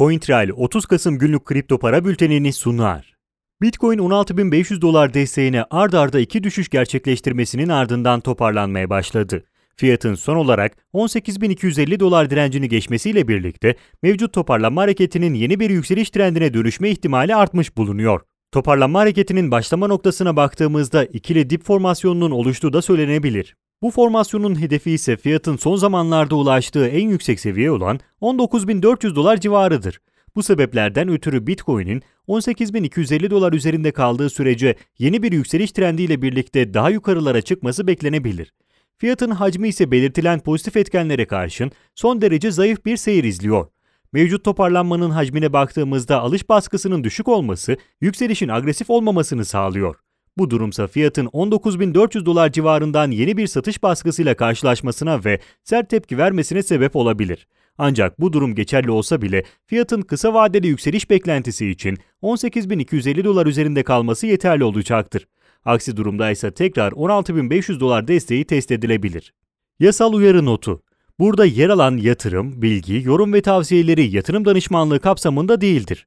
CoinTrail 30 Kasım günlük kripto para bültenini sunar. Bitcoin 16.500 dolar desteğine ard arda iki düşüş gerçekleştirmesinin ardından toparlanmaya başladı. Fiyatın son olarak 18.250 dolar direncini geçmesiyle birlikte mevcut toparlanma hareketinin yeni bir yükseliş trendine dönüşme ihtimali artmış bulunuyor. Toparlanma hareketinin başlama noktasına baktığımızda ikili dip formasyonunun oluştuğu da söylenebilir. Bu formasyonun hedefi ise fiyatın son zamanlarda ulaştığı en yüksek seviye olan 19.400 dolar civarıdır. Bu sebeplerden ötürü Bitcoin'in 18.250 dolar üzerinde kaldığı sürece yeni bir yükseliş trendiyle birlikte daha yukarılara çıkması beklenebilir. Fiyatın hacmi ise belirtilen pozitif etkenlere karşın son derece zayıf bir seyir izliyor. Mevcut toparlanmanın hacmine baktığımızda alış baskısının düşük olması yükselişin agresif olmamasını sağlıyor. Bu durumsa fiyatın 19.400 dolar civarından yeni bir satış baskısıyla karşılaşmasına ve sert tepki vermesine sebep olabilir. Ancak bu durum geçerli olsa bile fiyatın kısa vadeli yükseliş beklentisi için 18.250 dolar üzerinde kalması yeterli olacaktır. Aksi durumda ise tekrar 16.500 dolar desteği test edilebilir. Yasal uyarı notu Burada yer alan yatırım, bilgi, yorum ve tavsiyeleri yatırım danışmanlığı kapsamında değildir.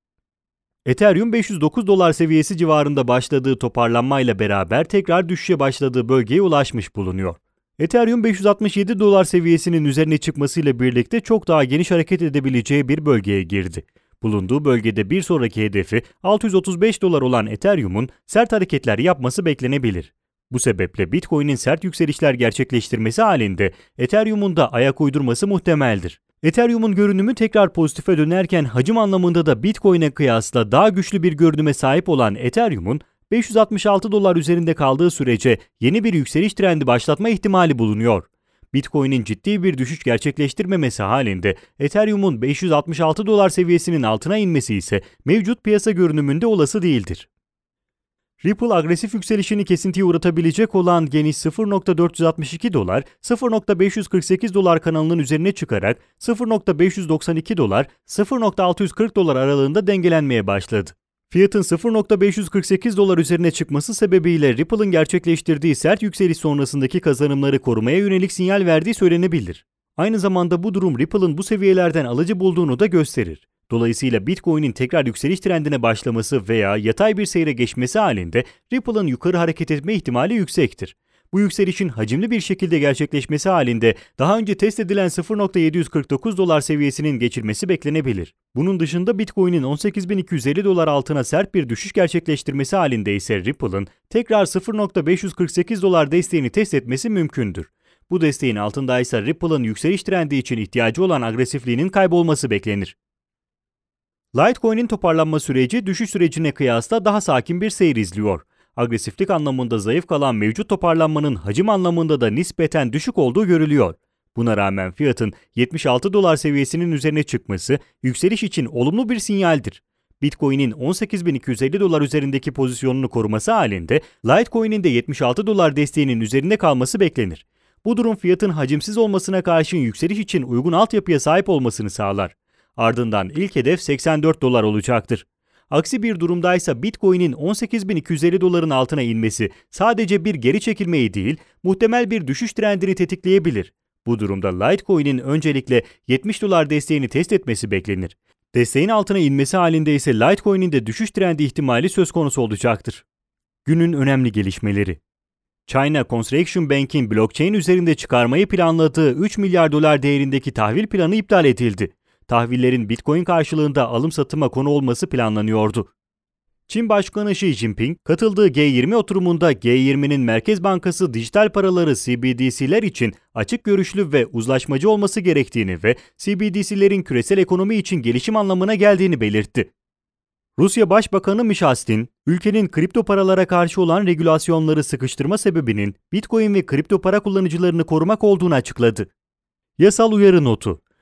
Ethereum 509 dolar seviyesi civarında başladığı toparlanmayla beraber tekrar düşüşe başladığı bölgeye ulaşmış bulunuyor. Ethereum 567 dolar seviyesinin üzerine çıkmasıyla birlikte çok daha geniş hareket edebileceği bir bölgeye girdi. Bulunduğu bölgede bir sonraki hedefi 635 dolar olan Ethereum'un sert hareketler yapması beklenebilir. Bu sebeple Bitcoin'in sert yükselişler gerçekleştirmesi halinde Ethereum'un da ayak uydurması muhtemeldir. Ethereum'un görünümü tekrar pozitife dönerken hacim anlamında da Bitcoin'e kıyasla daha güçlü bir görünüme sahip olan Ethereum'un 566 dolar üzerinde kaldığı sürece yeni bir yükseliş trendi başlatma ihtimali bulunuyor. Bitcoin'in ciddi bir düşüş gerçekleştirmemesi halinde Ethereum'un 566 dolar seviyesinin altına inmesi ise mevcut piyasa görünümünde olası değildir. Ripple agresif yükselişini kesintiye uğratabilecek olan geniş 0.462 dolar, 0.548 dolar kanalının üzerine çıkarak 0.592 dolar, 0.640 dolar aralığında dengelenmeye başladı. Fiyatın 0.548 dolar üzerine çıkması sebebiyle Ripple'ın gerçekleştirdiği sert yükseliş sonrasındaki kazanımları korumaya yönelik sinyal verdiği söylenebilir. Aynı zamanda bu durum Ripple'ın bu seviyelerden alıcı bulduğunu da gösterir. Dolayısıyla Bitcoin'in tekrar yükseliş trendine başlaması veya yatay bir seyre geçmesi halinde Ripple'ın yukarı hareket etme ihtimali yüksektir. Bu yükselişin hacimli bir şekilde gerçekleşmesi halinde daha önce test edilen 0.749 dolar seviyesinin geçilmesi beklenebilir. Bunun dışında Bitcoin'in 18.250 dolar altına sert bir düşüş gerçekleştirmesi halinde ise Ripple'ın tekrar 0.548 dolar desteğini test etmesi mümkündür. Bu desteğin altında ise Ripple'ın yükseliş trendi için ihtiyacı olan agresifliğinin kaybolması beklenir. Litecoin'in toparlanma süreci düşüş sürecine kıyasla daha sakin bir seyir izliyor. Agresiflik anlamında zayıf kalan mevcut toparlanmanın hacim anlamında da nispeten düşük olduğu görülüyor. Buna rağmen fiyatın 76 dolar seviyesinin üzerine çıkması yükseliş için olumlu bir sinyaldir. Bitcoin'in 18.250 dolar üzerindeki pozisyonunu koruması halinde Litecoin'in de 76 dolar desteğinin üzerinde kalması beklenir. Bu durum fiyatın hacimsiz olmasına karşın yükseliş için uygun altyapıya sahip olmasını sağlar. Ardından ilk hedef 84 dolar olacaktır. Aksi bir durumdaysa Bitcoin'in 18.250 doların altına inmesi sadece bir geri çekilmeyi değil, muhtemel bir düşüş trendini tetikleyebilir. Bu durumda Litecoin'in öncelikle 70 dolar desteğini test etmesi beklenir. Desteğin altına inmesi halinde ise Litecoin'in de düşüş trendi ihtimali söz konusu olacaktır. Günün önemli gelişmeleri China Construction Bank'in blockchain üzerinde çıkarmayı planladığı 3 milyar dolar değerindeki tahvil planı iptal edildi tahvillerin Bitcoin karşılığında alım satıma konu olması planlanıyordu. Çin Başkanı Xi Jinping katıldığı G20 oturumunda G20'nin Merkez Bankası dijital paraları CBDC'ler için açık görüşlü ve uzlaşmacı olması gerektiğini ve CBDC'lerin küresel ekonomi için gelişim anlamına geldiğini belirtti. Rusya Başbakanı Mishastin, ülkenin kripto paralara karşı olan regülasyonları sıkıştırma sebebinin Bitcoin ve kripto para kullanıcılarını korumak olduğunu açıkladı. Yasal uyarı notu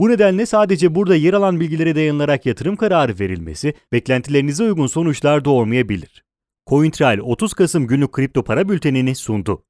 Bu nedenle sadece burada yer alan bilgilere dayanılarak yatırım kararı verilmesi beklentilerinize uygun sonuçlar doğurmayabilir. CoinTrail 30 Kasım günlük kripto para bültenini sundu.